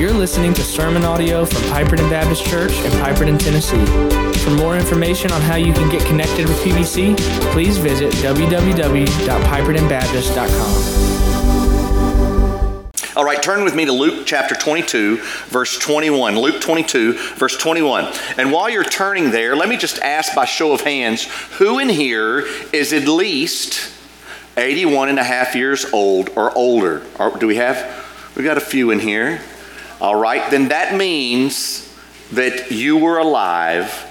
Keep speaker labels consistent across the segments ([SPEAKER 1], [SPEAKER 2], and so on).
[SPEAKER 1] You're listening to sermon audio from Piperton Baptist Church in Piperton, Tennessee. For more information on how you can get connected with PBC, please visit www.pipertonbaptist.com.
[SPEAKER 2] All right, turn with me to Luke chapter 22, verse 21. Luke 22, verse 21. And while you're turning there, let me just ask by show of hands who in here is at least 81 and a half years old or older? Or do we have? We got a few in here. All right, then that means that you were alive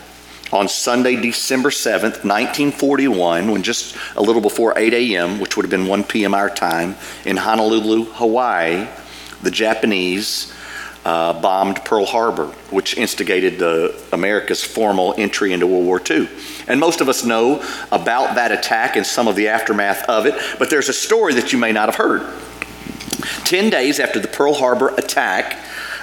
[SPEAKER 2] on Sunday, December 7th, 1941, when just a little before 8 a.m., which would have been 1 p.m. our time, in Honolulu, Hawaii, the Japanese uh, bombed Pearl Harbor, which instigated the, America's formal entry into World War II. And most of us know about that attack and some of the aftermath of it, but there's a story that you may not have heard. Ten days after the Pearl Harbor attack,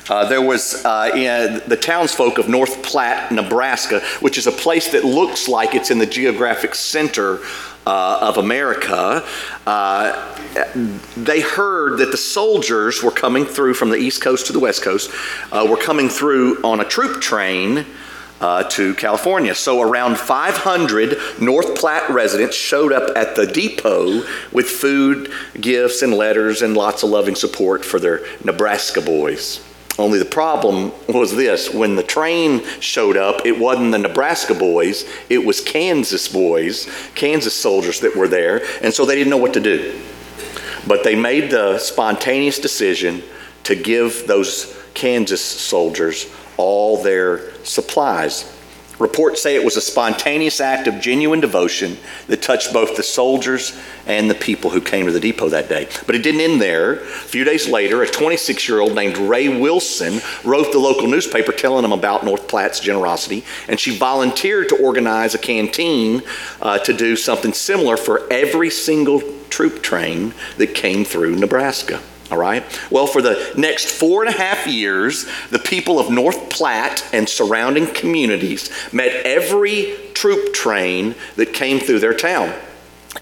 [SPEAKER 2] uh, there was uh, the townsfolk of North Platte, Nebraska, which is a place that looks like it's in the geographic center uh, of America. Uh, they heard that the soldiers were coming through from the East Coast to the West Coast, uh, were coming through on a troop train. Uh, to California. So, around 500 North Platte residents showed up at the depot with food, gifts, and letters, and lots of loving support for their Nebraska boys. Only the problem was this when the train showed up, it wasn't the Nebraska boys, it was Kansas boys, Kansas soldiers that were there, and so they didn't know what to do. But they made the spontaneous decision to give those Kansas soldiers all their supplies. Reports say it was a spontaneous act of genuine devotion that touched both the soldiers and the people who came to the depot that day. But it didn't end there. A few days later, a 26 year old named Rae Wilson wrote the local newspaper telling them about North Platte's generosity, and she volunteered to organize a canteen uh, to do something similar for every single troop train that came through Nebraska. All right? Well, for the next four and a half years, the people of North Platte and surrounding communities met every troop train that came through their town.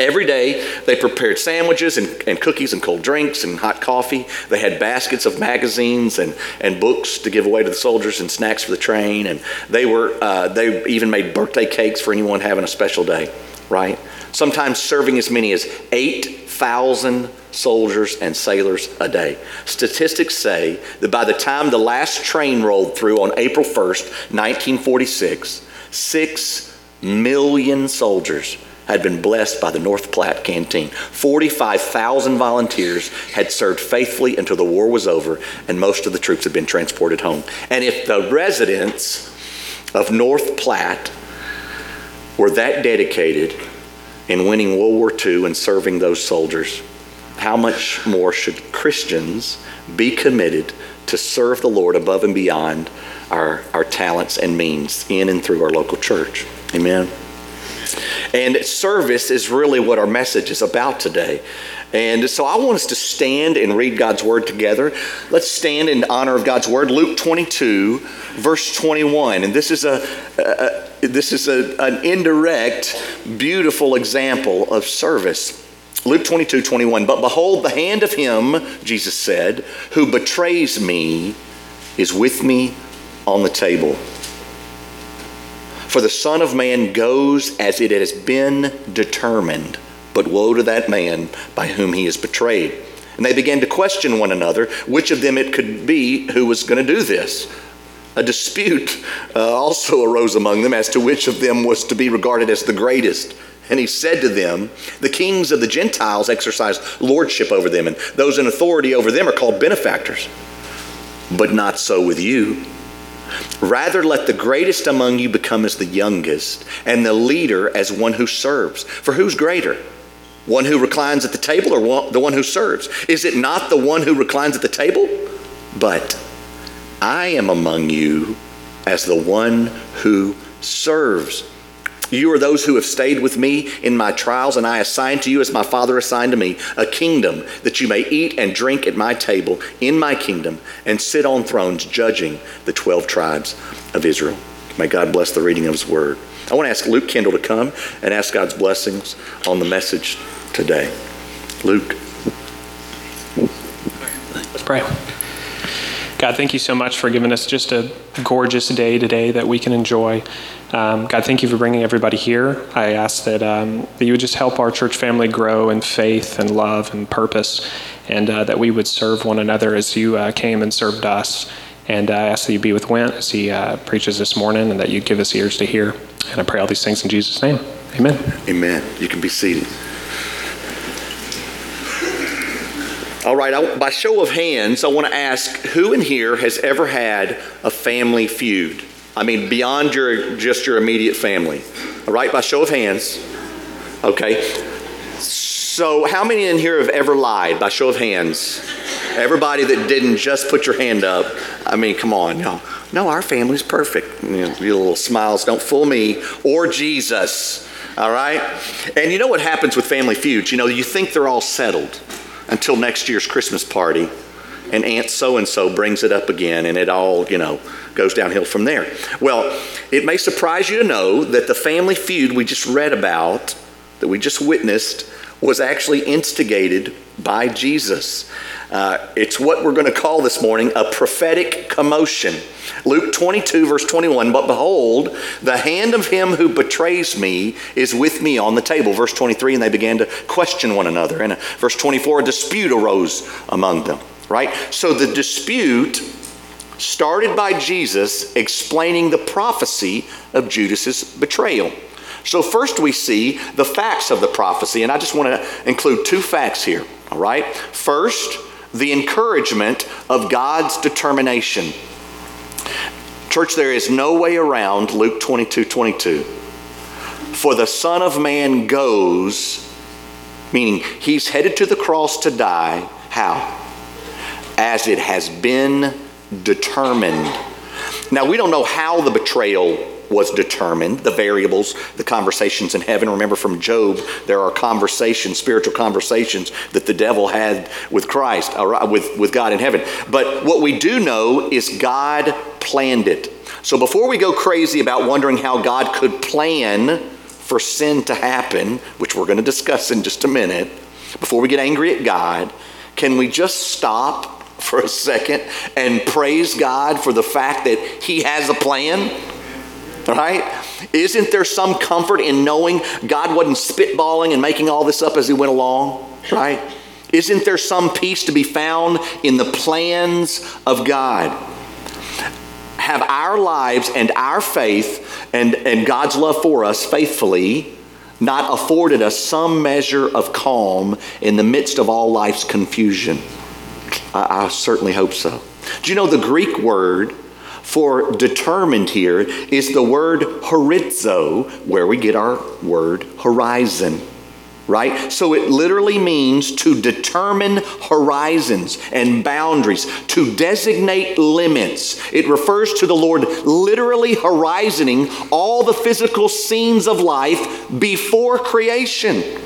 [SPEAKER 2] Every day, they prepared sandwiches and, and, cookies and cold drinks and hot coffee. They had baskets of magazines and, and books to give away to the soldiers and snacks for the train. And they, were, uh, they even made birthday cakes for anyone having a special day, right? Sometimes serving as many as 8,000 soldiers and sailors a day. Statistics say that by the time the last train rolled through on April 1st, 1946, 6 million soldiers had been blessed by the North Platte Canteen. 45,000 volunteers had served faithfully until the war was over, and most of the troops had been transported home. And if the residents of North Platte were that dedicated in winning World War II and serving those soldiers, how much more should Christians be committed to serve the Lord above and beyond our, our talents and means in and through our local church? Amen. And service is really what our message is about today. And so I want us to stand and read God's word together. Let's stand in honor of God's word. Luke 22, verse 21. And this is a, a this is a, an indirect, beautiful example of service. Luke 22, 21. But behold, the hand of him, Jesus said, who betrays me is with me on the table. For the Son of Man goes as it has been determined, but woe to that man by whom he is betrayed. And they began to question one another which of them it could be who was going to do this. A dispute uh, also arose among them as to which of them was to be regarded as the greatest. And he said to them, The kings of the Gentiles exercise lordship over them, and those in authority over them are called benefactors. But not so with you. Rather, let the greatest among you become as the youngest, and the leader as one who serves. For who's greater? One who reclines at the table or the one who serves? Is it not the one who reclines at the table? But I am among you as the one who serves. You are those who have stayed with me in my trials, and I assign to you, as my Father assigned to me, a kingdom that you may eat and drink at my table in my kingdom and sit on thrones judging the 12 tribes of Israel. May God bless the reading of his word. I want to ask Luke Kendall to come and ask God's blessings on the message today. Luke.
[SPEAKER 3] Let's pray. God, thank you so much for giving us just a gorgeous day today that we can enjoy. Um, God, thank you for bringing everybody here. I ask that, um, that you would just help our church family grow in faith and love and purpose, and uh, that we would serve one another as you uh, came and served us. And I ask that you be with Went as he uh, preaches this morning, and that you give us ears to hear. And I pray all these things in Jesus' name. Amen.
[SPEAKER 2] Amen. You can be seated. All right, I, by show of hands, I want to ask who in here has ever had a family feud? I mean, beyond your just your immediate family. All right, by show of hands. Okay. So, how many in here have ever lied? By show of hands. Everybody that didn't just put your hand up. I mean, come on, y'all. No, our family's perfect. You know, little smiles don't fool me or Jesus. All right? And you know what happens with family feuds? You know, you think they're all settled until next year's Christmas party, and Aunt so and so brings it up again, and it all, you know, goes downhill from there. Well, it may surprise you to know that the family feud we just read about, that we just witnessed, was actually instigated by Jesus. Uh, it's what we're going to call this morning a prophetic commotion. Luke 22, verse 21 But behold, the hand of him who betrays me is with me on the table. Verse 23, and they began to question one another. And uh, verse 24, a dispute arose among them, right? So the dispute started by Jesus explaining the prophecy of Judas's betrayal. So, first we see the facts of the prophecy, and I just want to include two facts here, all right? First, the encouragement of God's determination. Church, there is no way around Luke 22 22. For the Son of Man goes, meaning he's headed to the cross to die. How? As it has been determined. Now, we don't know how the betrayal was determined, the variables, the conversations in heaven. Remember from Job, there are conversations, spiritual conversations that the devil had with Christ, with, with God in heaven. But what we do know is God planned it. So before we go crazy about wondering how God could plan for sin to happen, which we're going to discuss in just a minute, before we get angry at God, can we just stop for a second and praise God for the fact that He has a plan? Right? Isn't there some comfort in knowing God wasn't spitballing and making all this up as he went along, right? Isn't there some peace to be found in the plans of God? Have our lives and our faith and, and God's love for us faithfully not afforded us some measure of calm in the midst of all life's confusion? I, I certainly hope so. Do you know the Greek word for determined here is the word horizo, where we get our word horizon. Right? So it literally means to determine horizons and boundaries, to designate limits. It refers to the Lord literally horizoning all the physical scenes of life before creation.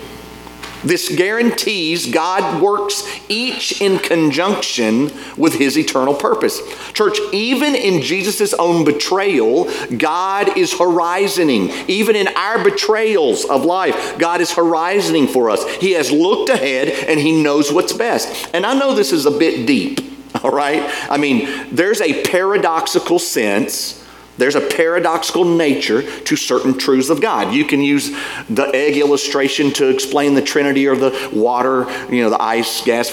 [SPEAKER 2] This guarantees God works each in conjunction with his eternal purpose. Church, even in Jesus' own betrayal, God is horizoning. Even in our betrayals of life, God is horizoning for us. He has looked ahead and he knows what's best. And I know this is a bit deep, all right? I mean, there's a paradoxical sense there's a paradoxical nature to certain truths of God. You can use the egg illustration to explain the Trinity or the water, you know, the ice, gas.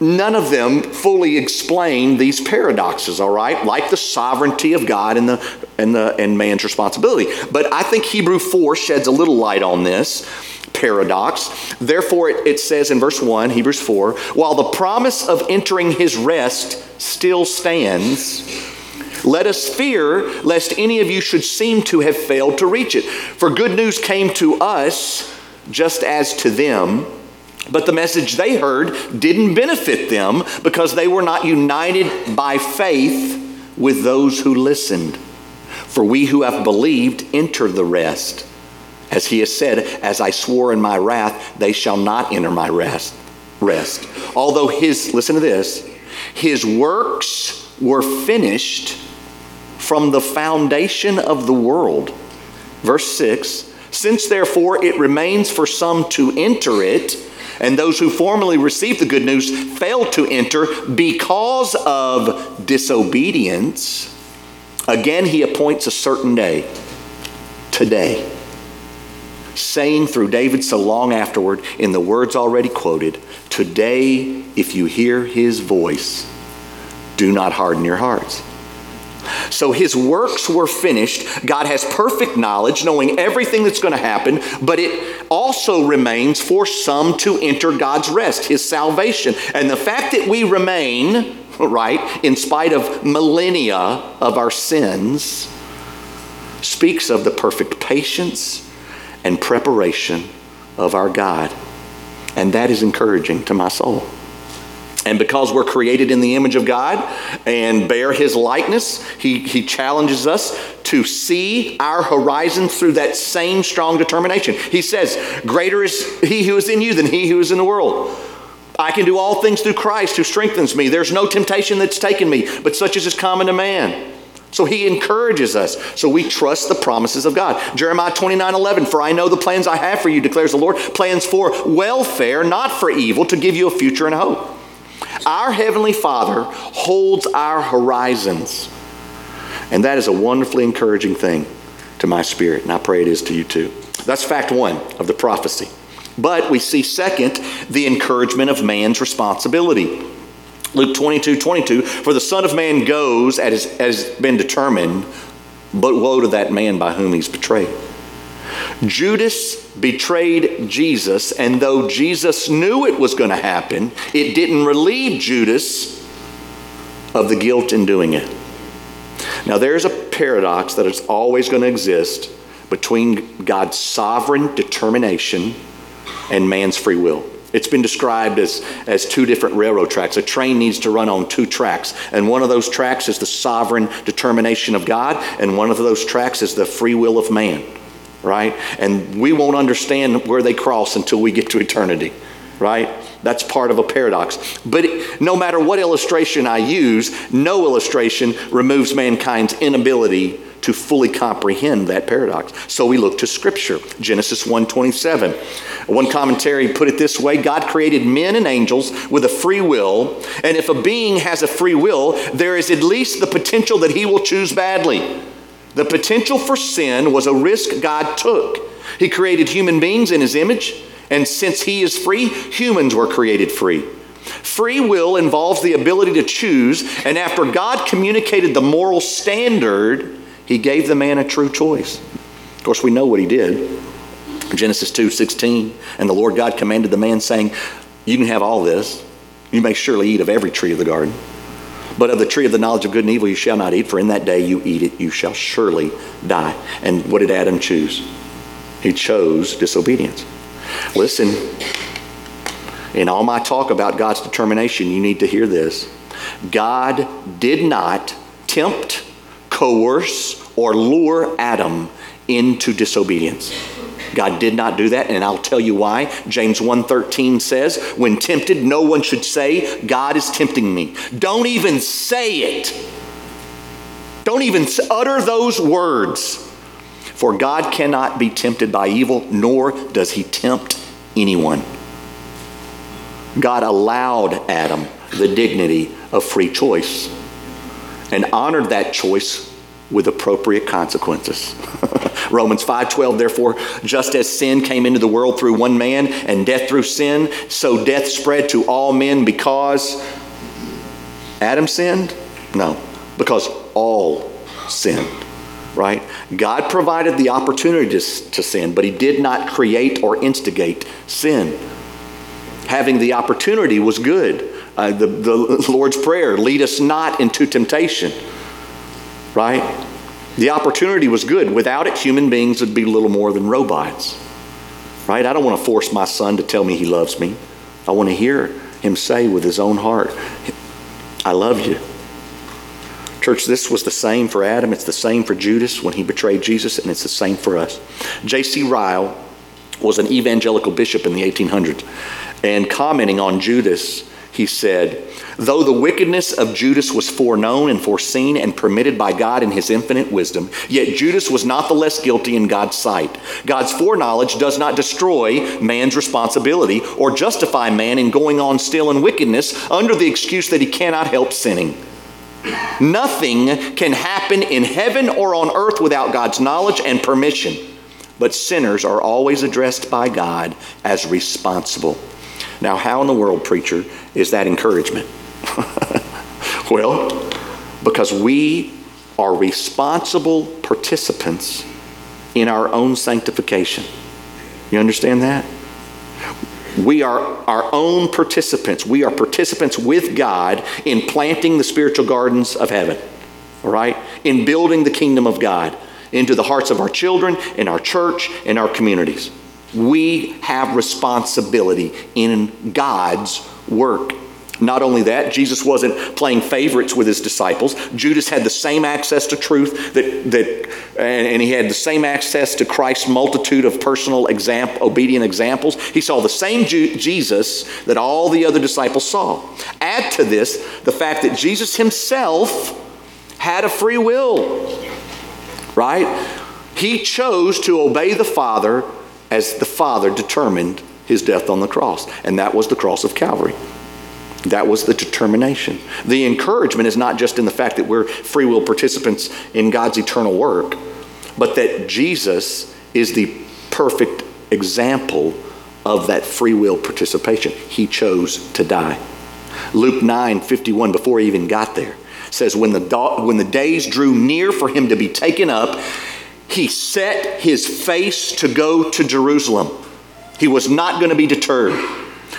[SPEAKER 2] None of them fully explain these paradoxes, all right? Like the sovereignty of God and the and the and man's responsibility. But I think Hebrew 4 sheds a little light on this paradox. Therefore, it, it says in verse 1, Hebrews 4, while the promise of entering his rest still stands, let us fear lest any of you should seem to have failed to reach it. For good news came to us just as to them. But the message they heard didn't benefit them because they were not united by faith with those who listened. For we who have believed enter the rest. As he has said, As I swore in my wrath, they shall not enter my rest. rest. Although his, listen to this, his works were finished from the foundation of the world. Verse 6 Since therefore it remains for some to enter it, and those who formerly received the good news failed to enter because of disobedience, again he appoints a certain day, today, saying through David so long afterward, in the words already quoted, Today, if you hear his voice, do not harden your hearts. So his works were finished. God has perfect knowledge, knowing everything that's going to happen, but it also remains for some to enter God's rest, his salvation. And the fact that we remain, right, in spite of millennia of our sins, speaks of the perfect patience and preparation of our God. And that is encouraging to my soul. And because we're created in the image of God and bear his likeness, he, he challenges us to see our horizon through that same strong determination. He says, Greater is he who is in you than he who is in the world. I can do all things through Christ who strengthens me. There's no temptation that's taken me, but such as is common to man. So he encourages us. So we trust the promises of God. Jeremiah 29 11, for I know the plans I have for you, declares the Lord, plans for welfare, not for evil, to give you a future and a hope. Our Heavenly Father holds our horizons. And that is a wonderfully encouraging thing to my spirit, and I pray it is to you too. That's fact one of the prophecy. But we see, second, the encouragement of man's responsibility. Luke 22 22, for the Son of Man goes as has been determined, but woe to that man by whom he's betrayed. Judas betrayed Jesus, and though Jesus knew it was going to happen, it didn't relieve Judas of the guilt in doing it. Now, there's a paradox that is always going to exist between God's sovereign determination and man's free will. It's been described as, as two different railroad tracks. A train needs to run on two tracks, and one of those tracks is the sovereign determination of God, and one of those tracks is the free will of man right? And we won't understand where they cross until we get to eternity, right? That's part of a paradox. But no matter what illustration I use, no illustration removes mankind's inability to fully comprehend that paradox. So we look to scripture. Genesis 1:27. One commentary put it this way, God created men and angels with a free will, and if a being has a free will, there is at least the potential that he will choose badly. The potential for sin was a risk God took. He created human beings in his image, and since he is free, humans were created free. Free will involves the ability to choose, and after God communicated the moral standard, he gave the man a true choice. Of course, we know what he did. Genesis 2 16, and the Lord God commanded the man, saying, You can have all this. You may surely eat of every tree of the garden. But of the tree of the knowledge of good and evil you shall not eat, for in that day you eat it, you shall surely die. And what did Adam choose? He chose disobedience. Listen, in all my talk about God's determination, you need to hear this. God did not tempt, coerce, or lure Adam into disobedience. God did not do that, and I'll tell you why. James 1:13 says, "When tempted, no one should say, God is tempting me." Don't even say it. Don't even utter those words. For God cannot be tempted by evil, nor does he tempt anyone. God allowed Adam the dignity of free choice and honored that choice with appropriate consequences. Romans 5:12 therefore just as sin came into the world through one man and death through sin so death spread to all men because Adam sinned? No, because all sinned. Right? God provided the opportunity to, to sin, but he did not create or instigate sin. Having the opportunity was good. Uh, the, the Lord's Prayer, lead us not into temptation right? The opportunity was good. Without it, human beings would be little more than robots, right? I don't want to force my son to tell me he loves me. I want to hear him say with his own heart, I love you. Church, this was the same for Adam. It's the same for Judas when he betrayed Jesus, and it's the same for us. J.C. Ryle was an evangelical bishop in the 1800s, and commenting on Judas, he said, Though the wickedness of Judas was foreknown and foreseen and permitted by God in his infinite wisdom, yet Judas was not the less guilty in God's sight. God's foreknowledge does not destroy man's responsibility or justify man in going on still in wickedness under the excuse that he cannot help sinning. Nothing can happen in heaven or on earth without God's knowledge and permission, but sinners are always addressed by God as responsible. Now, how in the world, preacher, is that encouragement? well, because we are responsible participants in our own sanctification. You understand that? We are our own participants. We are participants with God in planting the spiritual gardens of heaven, all right? In building the kingdom of God into the hearts of our children, in our church, in our communities. We have responsibility in God's work. Not only that, Jesus wasn't playing favorites with his disciples. Judas had the same access to truth that, that and, and he had the same access to Christ's multitude of personal example, obedient examples. He saw the same Ju- Jesus that all the other disciples saw. Add to this the fact that Jesus himself had a free will, right? He chose to obey the Father as the Father determined his death on the cross, and that was the cross of Calvary. That was the determination. The encouragement is not just in the fact that we're free will participants in God's eternal work, but that Jesus is the perfect example of that free will participation. He chose to die. Luke 9 51, before he even got there, says, when the, when the days drew near for him to be taken up, he set his face to go to Jerusalem. He was not going to be deterred.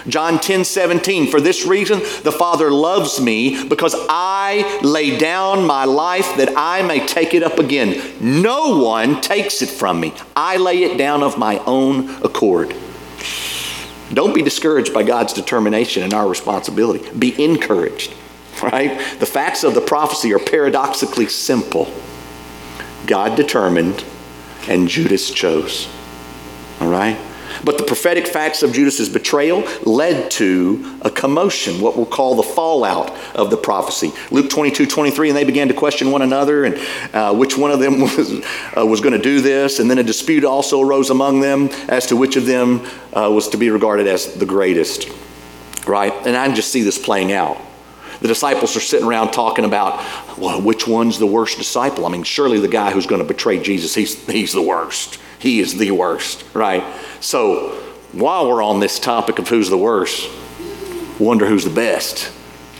[SPEAKER 2] John 10 17, for this reason the Father loves me because I lay down my life that I may take it up again. No one takes it from me. I lay it down of my own accord. Don't be discouraged by God's determination and our responsibility. Be encouraged, right? The facts of the prophecy are paradoxically simple. God determined and Judas chose. All right? But the prophetic facts of Judas's betrayal led to a commotion, what we'll call the fallout of the prophecy. Luke 22, 23, and they began to question one another and uh, which one of them was, uh, was going to do this. And then a dispute also arose among them as to which of them uh, was to be regarded as the greatest. Right? And I just see this playing out. The disciples are sitting around talking about, well, which one's the worst disciple? I mean, surely the guy who's going to betray Jesus, he's, he's the worst. He is the worst, right? So while we're on this topic of who's the worst, wonder who's the best.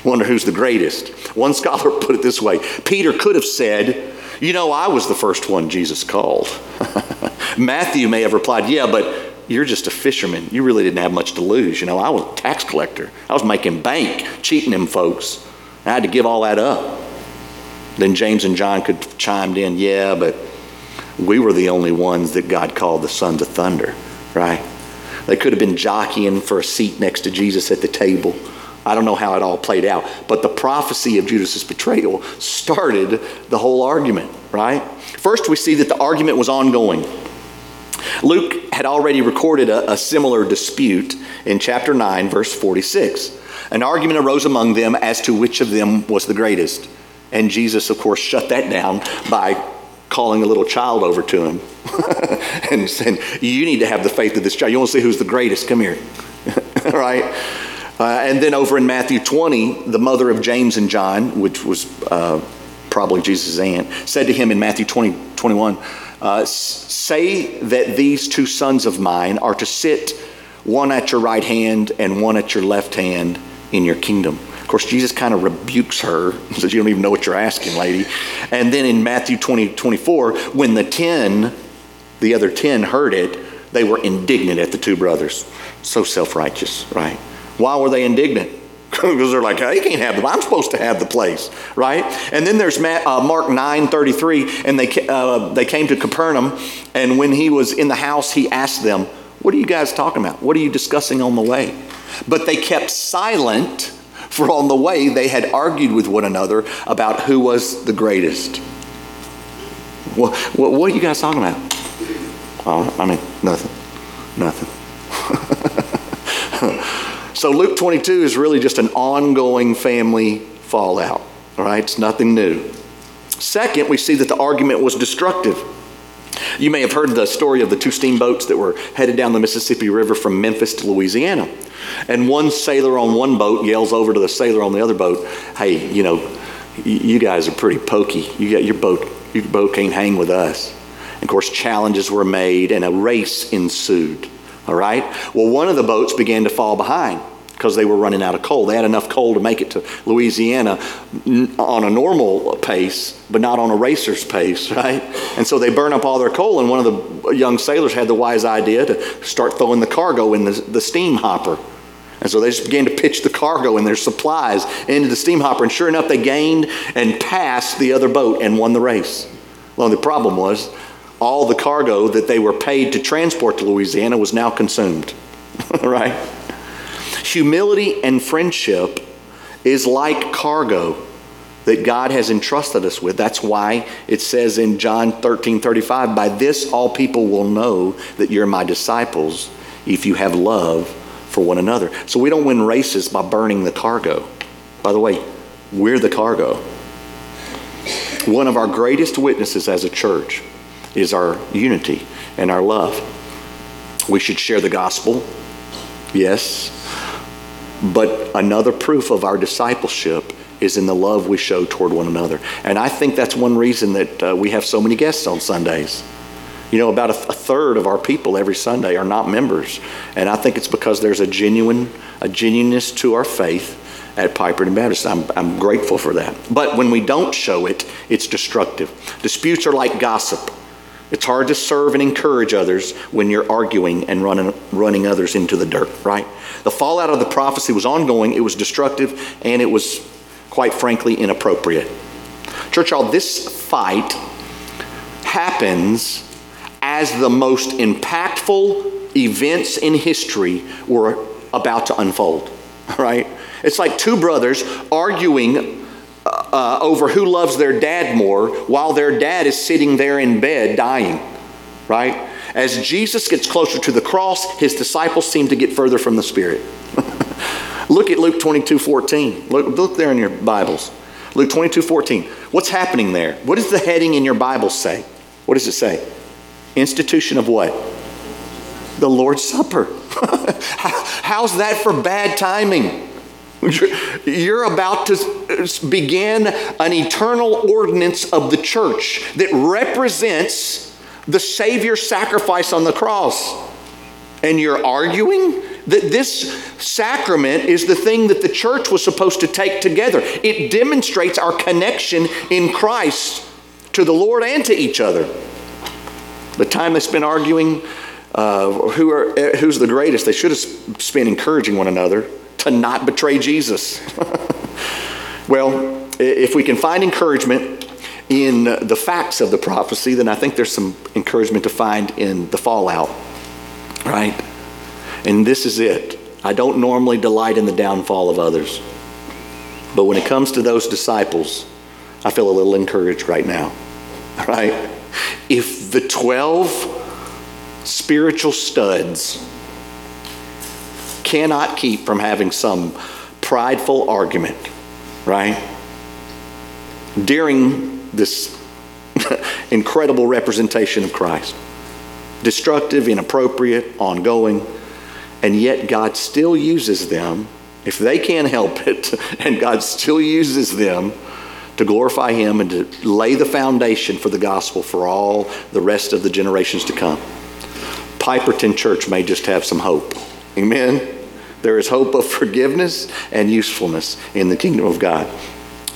[SPEAKER 2] Wonder who's the greatest. One scholar put it this way Peter could have said, You know, I was the first one Jesus called. Matthew may have replied, Yeah, but you're just a fisherman. You really didn't have much to lose. You know, I was a tax collector. I was making bank, cheating them folks. I had to give all that up. Then James and John could chimed in, yeah, but we were the only ones that God called the sons of thunder, right? They could have been jockeying for a seat next to Jesus at the table. I don't know how it all played out, but the prophecy of Judas's betrayal started the whole argument, right? First, we see that the argument was ongoing. Luke had already recorded a, a, similar dispute in chapter 9, verse 46. An argument arose among them as to which of them was the greatest. And Jesus, of course, shut that down by calling a little child over to him and saying, You need to have the faith of this child. You want to see who's the greatest? Come here. right? Uh, and then over in Matthew 20, the mother of James and John, which was uh, probably Jesus' aunt, said to him in Matthew 20, 21, uh, Say that these two sons of mine are to sit one at your right hand and one at your left hand in your kingdom. Of course, Jesus kind of rebukes her, says, You don't even know what you're asking, lady. And then in Matthew 20, 24, when the 10, the other 10 heard it, they were indignant at the two brothers. So self righteous, right? Why were they indignant? because they're like, they can't have the, I'm supposed to have the place, right? And then there's Matt, uh, Mark nine thirty three, and they, uh, they came to Capernaum, and when he was in the house, he asked them, What are you guys talking about? What are you discussing on the way? But they kept silent, for on the way they had argued with one another about who was the greatest. What, what, what are you guys talking about? Oh, I mean, nothing. Nothing. So Luke 22 is really just an ongoing family fallout. All right, it's nothing new. Second, we see that the argument was destructive. You may have heard the story of the two steamboats that were headed down the Mississippi River from Memphis to Louisiana. And one sailor on one boat yells over to the sailor on the other boat, Hey, you know, you guys are pretty pokey. You got your boat, your boat can't hang with us. And of course, challenges were made and a race ensued. All right? Well, one of the boats began to fall behind because they were running out of coal. They had enough coal to make it to Louisiana on a normal pace, but not on a racer's pace, right? And so they burn up all their coal, and one of the young sailors had the wise idea to start throwing the cargo in the, the steam hopper. And so they just began to pitch the cargo and their supplies into the steam hopper, and sure enough, they gained and passed the other boat and won the race. Well, the problem was all the cargo that they were paid to transport to Louisiana was now consumed, right? Humility and friendship is like cargo that God has entrusted us with. That's why it says in John 13 35, by this all people will know that you're my disciples if you have love for one another. So we don't win races by burning the cargo. By the way, we're the cargo. One of our greatest witnesses as a church is our unity and our love. We should share the gospel, yes, but another proof of our discipleship is in the love we show toward one another. And I think that's one reason that uh, we have so many guests on Sundays. You know, about a, th- a, third of our people every Sunday are not members. And I think it's because there's a genuine, a genuineness to our faith at Piperton Baptist. I'm, I'm grateful for that. But when we don't show it, it's destructive. Disputes are like gossip. It's hard to serve and encourage others when you're arguing and running, running others into the dirt, right? The fallout of the prophecy was ongoing, it was destructive, and it was, quite frankly, inappropriate. Church, all this fight happens as the most impactful events in history were about to unfold, right? It's like two brothers arguing uh, over who loves their dad more while their dad is sitting there in bed dying, right? As Jesus gets closer to the cross, his disciples seem to get further from the Spirit. look at Luke 22 14. Look, look there in your Bibles. Luke 22 14. What's happening there? What does the heading in your Bible say? What does it say? Institution of what? The Lord's Supper. How's that for bad timing? You're about to begin an eternal ordinance of the church that represents the Savior's sacrifice on the cross. And you're arguing that this sacrament is the thing that the church was supposed to take together. It demonstrates our connection in Christ to the Lord and to each other. The time they spent arguing uh, who are, who's the greatest, they should have spent encouraging one another to not betray Jesus. well, if we can find encouragement in the facts of the prophecy, then I think there's some encouragement to find in the fallout, right? And this is it. I don't normally delight in the downfall of others. But when it comes to those disciples, I feel a little encouraged right now, right? If the 12 spiritual studs cannot keep from having some prideful argument, right? During this incredible representation of Christ. Destructive, inappropriate, ongoing, and yet God still uses them, if they can't help it, and God still uses them to glorify Him and to lay the foundation for the gospel for all the rest of the generations to come. Piperton Church may just have some hope. Amen. There is hope of forgiveness and usefulness in the kingdom of God.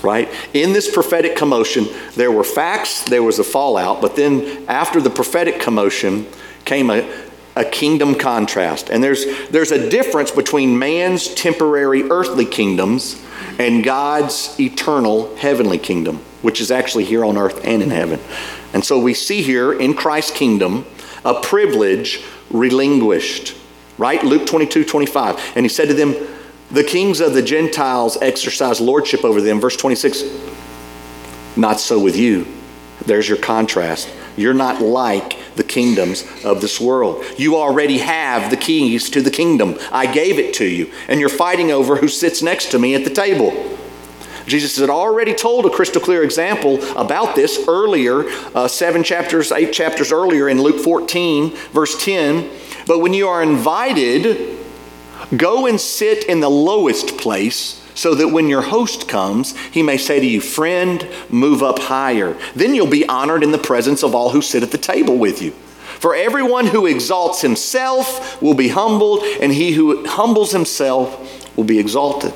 [SPEAKER 2] Right? In this prophetic commotion, there were facts, there was a fallout, but then after the prophetic commotion came a, a kingdom contrast. And there's, there's a difference between man's temporary earthly kingdoms and God's eternal heavenly kingdom, which is actually here on earth and in heaven. And so we see here in Christ's kingdom a privilege relinquished right? Luke 22, 25. And he said to them, The kings of the Gentiles exercise lordship over them. Verse 26, not so with you. There's your contrast. You're not like the kingdoms of this world. You already have the keys to the kingdom. I gave it to you, and you're fighting over who sits next to me at the table. Jesus had already told a crystal clear example about this earlier, uh, seven chapters, eight chapters earlier in Luke 14, verse 10. But when you are invited, go and sit in the lowest place so that when your host comes, he may say to you, Friend, move up higher. Then you'll be honored in the presence of all who sit at the table with you. For everyone who exalts himself will be humbled, and he who humbles himself will be exalted.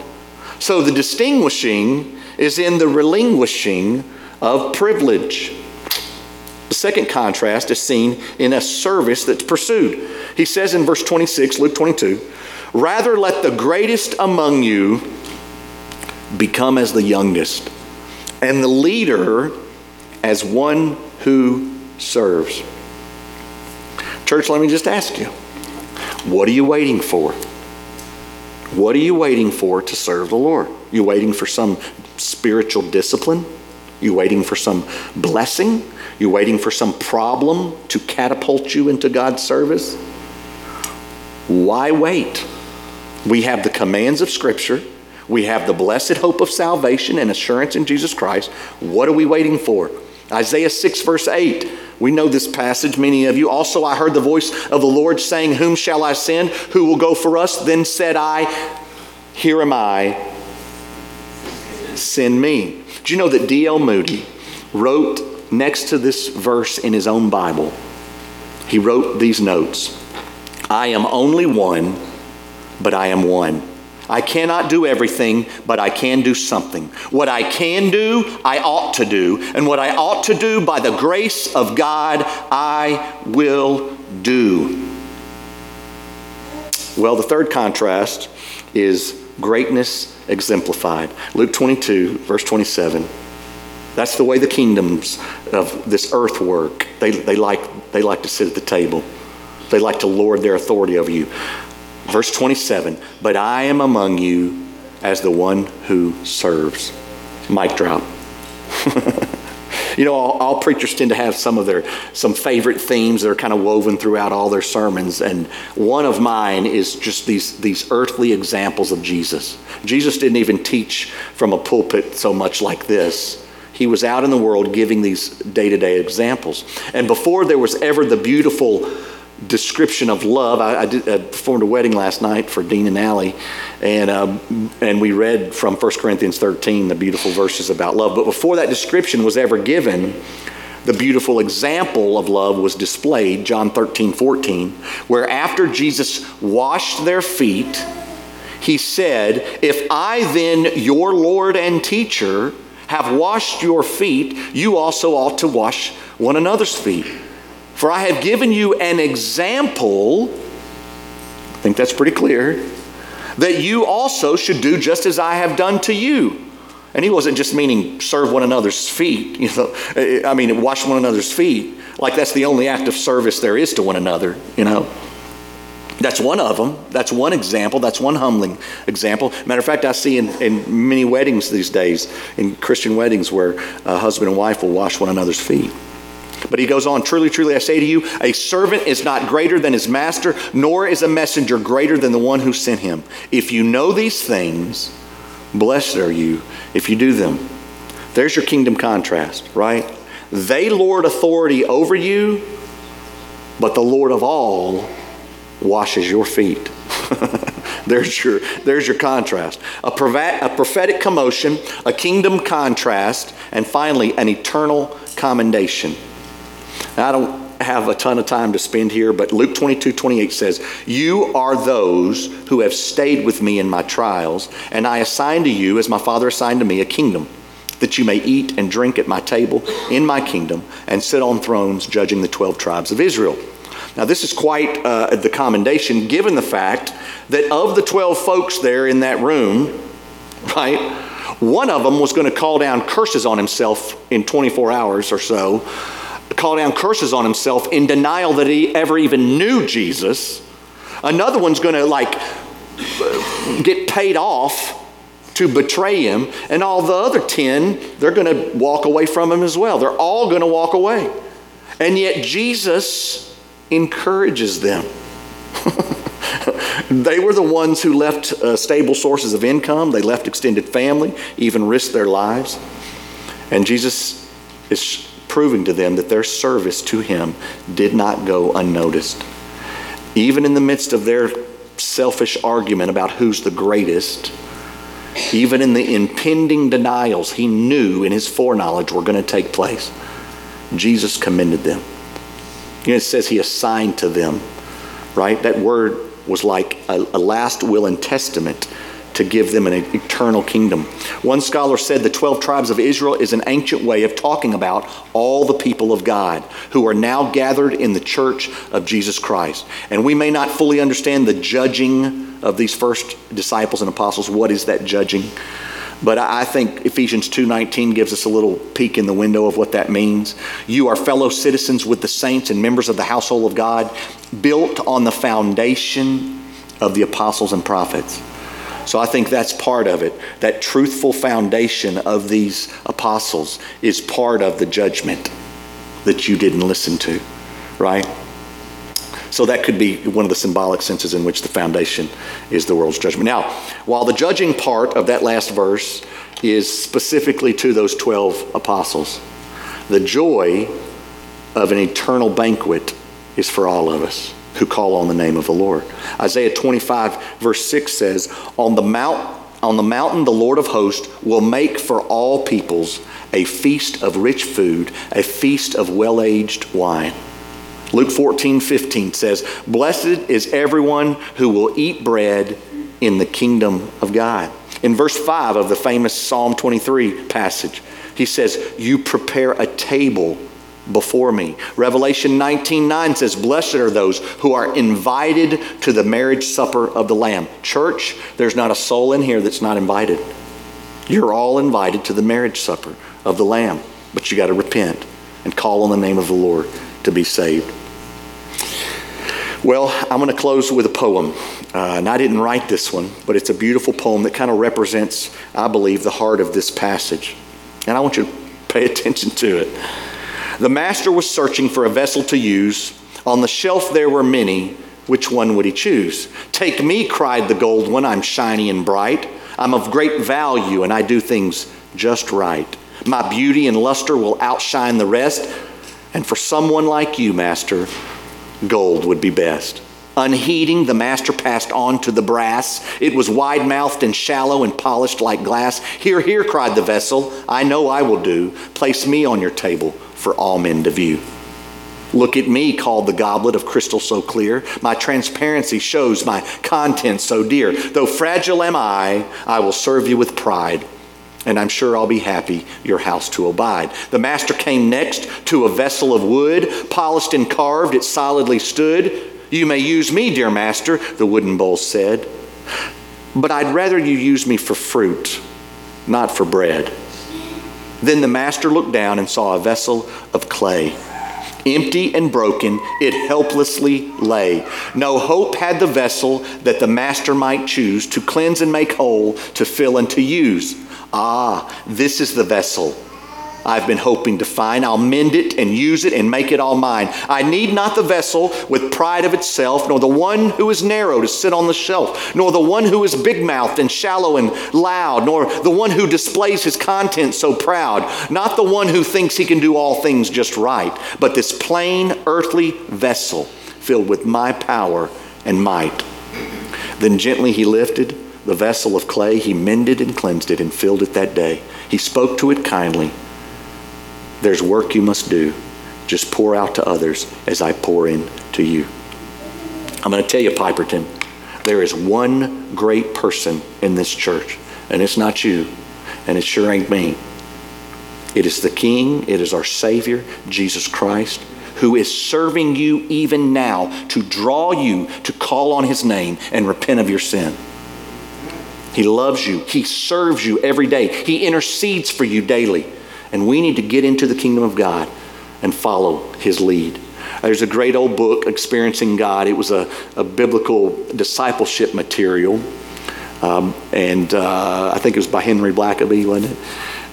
[SPEAKER 2] So the distinguishing is in the relinquishing of privilege. The second contrast is seen in a service that's pursued. He says in verse 26, Luke 22, Rather let the greatest among you become as the youngest, and the leader as one who serves. Church, let me just ask you what are you waiting for? What are you waiting for to serve the Lord? You waiting for some spiritual discipline? You waiting for some blessing? You waiting for some problem to catapult you into God's service? Why wait? We have the commands of Scripture. We have the blessed hope of salvation and assurance in Jesus Christ. What are we waiting for? Isaiah 6, verse 8. We know this passage, many of you. Also, I heard the voice of the Lord saying, Whom shall I send? Who will go for us? Then said I, Here am I. Send me. Do you know that D.L. Moody wrote next to this verse in his own Bible? He wrote these notes I am only one, but I am one. I cannot do everything, but I can do something. What I can do, I ought to do. And what I ought to do, by the grace of God, I will do. Well, the third contrast is greatness exemplified. Luke 22, verse 27. That's the way the kingdoms of this earth work. They, they, like, they like to sit at the table, they like to lord their authority over you. Verse 27 But I am among you as the one who serves. Mic drop. you know, all, all, preachers tend to have some of their some favorite themes that are kind of woven throughout all their sermons, and one of mine is just these these earthly examples of Jesus. Jesus didn't even teach from a pulpit so much like this. He was out in the world giving these day to day examples. And before there was ever the beautiful description of love. I, I, did, I, performed a wedding last night for Dean and Allie, and, um, and we read from 1 Corinthians 13 the beautiful verses about love. But before that description was ever given, the beautiful example of love was displayed, John 13, 14, where after Jesus washed their feet, he said, If I then, your Lord and teacher, have washed your feet, you also ought to wash one another's feet. For I have given you an example, I think that's pretty clear, that you also should do just as I have done to you. And he wasn't just meaning serve one another's feet, you know. I mean, wash one another's feet. Like that's the only act of service there is to one another, you know. That's one of them. That's one example. That's one humbling example. Matter of fact, I see in, in many weddings these days, in Christian weddings, where a husband and wife will wash one another's feet. But he goes on, truly, truly, I say to you, a servant is not greater than his master, nor is a messenger greater than the one who sent him. If you know these things, blessed are you if you do them. There's your kingdom contrast, right? They lord authority over you, but the Lord of all washes your feet. there's your there's your contrast a, a prophetic commotion a kingdom contrast and finally an eternal commendation I don't have a ton of time to spend here, but Luke 22 28 says, You are those who have stayed with me in my trials, and I assign to you, as my Father assigned to me, a kingdom, that you may eat and drink at my table in my kingdom and sit on thrones judging the 12 tribes of Israel. Now, this is quite uh, the commendation given the fact that of the 12 folks there in that room, right, one of them was going to call down curses on himself in 24 hours or so call down curses on himself in denial that he ever even knew Jesus. Another one's going to like get paid off to betray him. And all the other 10, they're going to walk away from him as well. They're all going to walk away. And yet Jesus encourages them. they were the ones who left uh, stable sources of income, they left extended family, even risked their lives. And Jesus is proving to them that their service to him did not go unnoticed. Even in the midst of their selfish argument about who's the greatest, even in the impending denials he knew in his foreknowledge were going to take place, Jesus commended them. You know, it says he assigned to them, right? That word was like a, a last will and testament to give them an eternal kingdom. One scholar said the 12 tribes of Israel is an ancient way of talking about all the people of God who are now gathered in the church of Jesus Christ. And we may not fully understand the judging of these first disciples and apostles. What is that judging? But I think Ephesians 2:19 gives us a little peek in the window of what that means. You are fellow citizens with the saints and members of the household of God, built on the foundation of the apostles and prophets. So I think that's part of it. That truthful foundation of these apostles is part of the judgment that you didn't listen to, right? So that could be one of the symbolic senses in which the foundation is the world's judgment. Now, while the judging part of that last verse is specifically to those 12 apostles, the joy of an eternal banquet is for all of us who call on the name of the Lord. Isaiah 25, verse 6 says, On the mount on the mountain the Lord of hosts will make for all peoples a feast of rich food, a feast of well-aged wine. Luke 14, 15 says, Blessed is everyone who will eat bread in the kingdom of God. In verse 5 of the famous Psalm 23 passage, he says, You prepare a table before me. Revelation 19 9 says, Blessed are those who are invited to the marriage supper of the Lamb. Church, there's not a soul in here that's not invited. You're all invited to the marriage supper of the Lamb, but you got to repent and call on the name of the Lord to be saved. Well, I'm going to close with a poem. Uh, and I didn't write this one, but it's a beautiful poem that kind of represents, I believe, the heart of this passage. And I want you to pay attention to it. The master was searching for a vessel to use. On the shelf there were many. Which one would he choose? Take me, cried the gold one. I'm shiny and bright. I'm of great value and I do things just right. My beauty and luster will outshine the rest. And for someone like you, master, gold would be best. Unheeding, the master passed on to the brass. It was wide mouthed and shallow and polished like glass. Here, here, cried the vessel. I know I will do. Place me on your table for all men to view. Look at me, called the goblet of crystal so clear. My transparency shows my contents so dear. Though fragile am I, I will serve you with pride, and I'm sure I'll be happy your house to abide. The master came next to a vessel of wood, polished and carved, it solidly stood. You may use me, dear master, the wooden bowl said, but I'd rather you use me for fruit, not for bread. Then the master looked down and saw a vessel of clay. Empty and broken, it helplessly lay. No hope had the vessel that the master might choose to cleanse and make whole, to fill and to use. Ah, this is the vessel I've been hoping to find. I'll mend it and use it and make it all mine. I need not the vessel with pride of itself, nor the one who is narrow to sit on the shelf, nor the one who is big mouthed and shallow and loud, nor the one who displays his contents so proud, not the one who thinks he can do all things just right, but this plain earthly vessel filled with my power and might. Then gently he lifted the vessel of clay, he mended and cleansed it and filled it that day. He spoke to it kindly there's work you must do. Just pour out to others as I pour in to you. I'm going to tell you, Piperton, there is one great person in this church, and it's not you, and it sure ain't me. It is the King, it is our Savior, Jesus Christ, who is serving you even now to draw you to call on His name and repent of your sin. He loves you, He serves you every day, He intercedes for you daily. And we need to get into the kingdom of God and follow his lead. There's a great old book, Experiencing God. It was a, a biblical discipleship material. Um, and uh, I think it was by Henry Blackaby, wasn't it?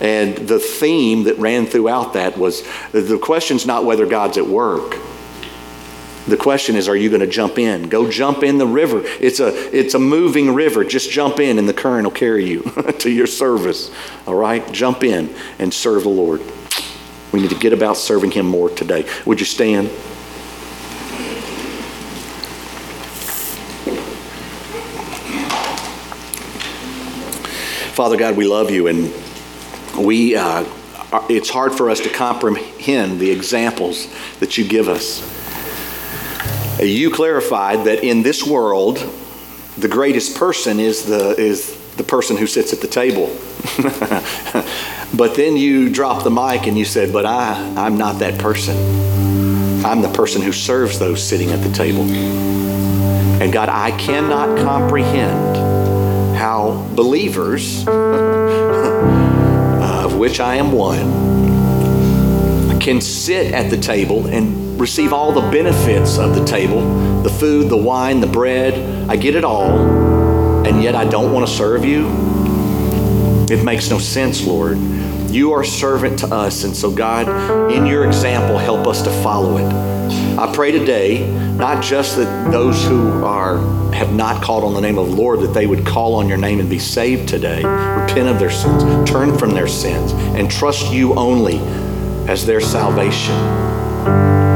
[SPEAKER 2] And the theme that ran throughout that was the question's not whether God's at work. The question is, are you going to jump in? Go jump in the river. It's a, it's a moving river. Just jump in and the current will carry you to your service. All right? Jump in and serve the Lord. We need to get about serving Him more today. Would you stand? Father God, we love you, and we, uh, it's hard for us to comprehend the examples that you give us. You clarified that in this world, the greatest person is the, is the person who sits at the table. but then you dropped the mic and you said, But I, I'm not that person. I'm the person who serves those sitting at the table. And God, I cannot comprehend how believers, of which I am one, can sit at the table and receive all the benefits of the table the food, the wine, the bread. I get it all, and yet I don't want to serve you. It makes no sense, Lord. You are servant to us, and so, God, in your example, help us to follow it. I pray today, not just that those who are have not called on the name of the Lord, that they would call on your name and be saved today, repent of their sins, turn from their sins, and trust you only as their salvation.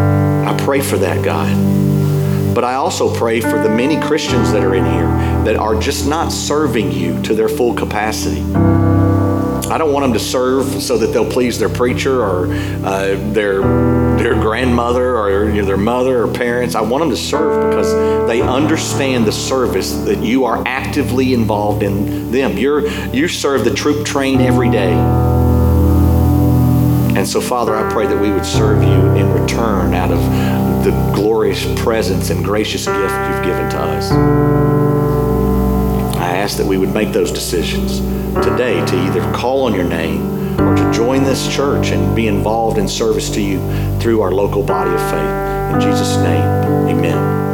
[SPEAKER 2] Pray for that, God. But I also pray for the many Christians that are in here that are just not serving you to their full capacity. I don't want them to serve so that they'll please their preacher or uh, their their grandmother or you know, their mother or parents. I want them to serve because they understand the service that you are actively involved in them. You're you serve the troop train every day. And so, Father, I pray that we would serve you in return out of the glorious presence and gracious gift you've given to us I ask that we would make those decisions today to either call on your name or to join this church and be involved in service to you through our local body of faith. In Jesus' name, amen.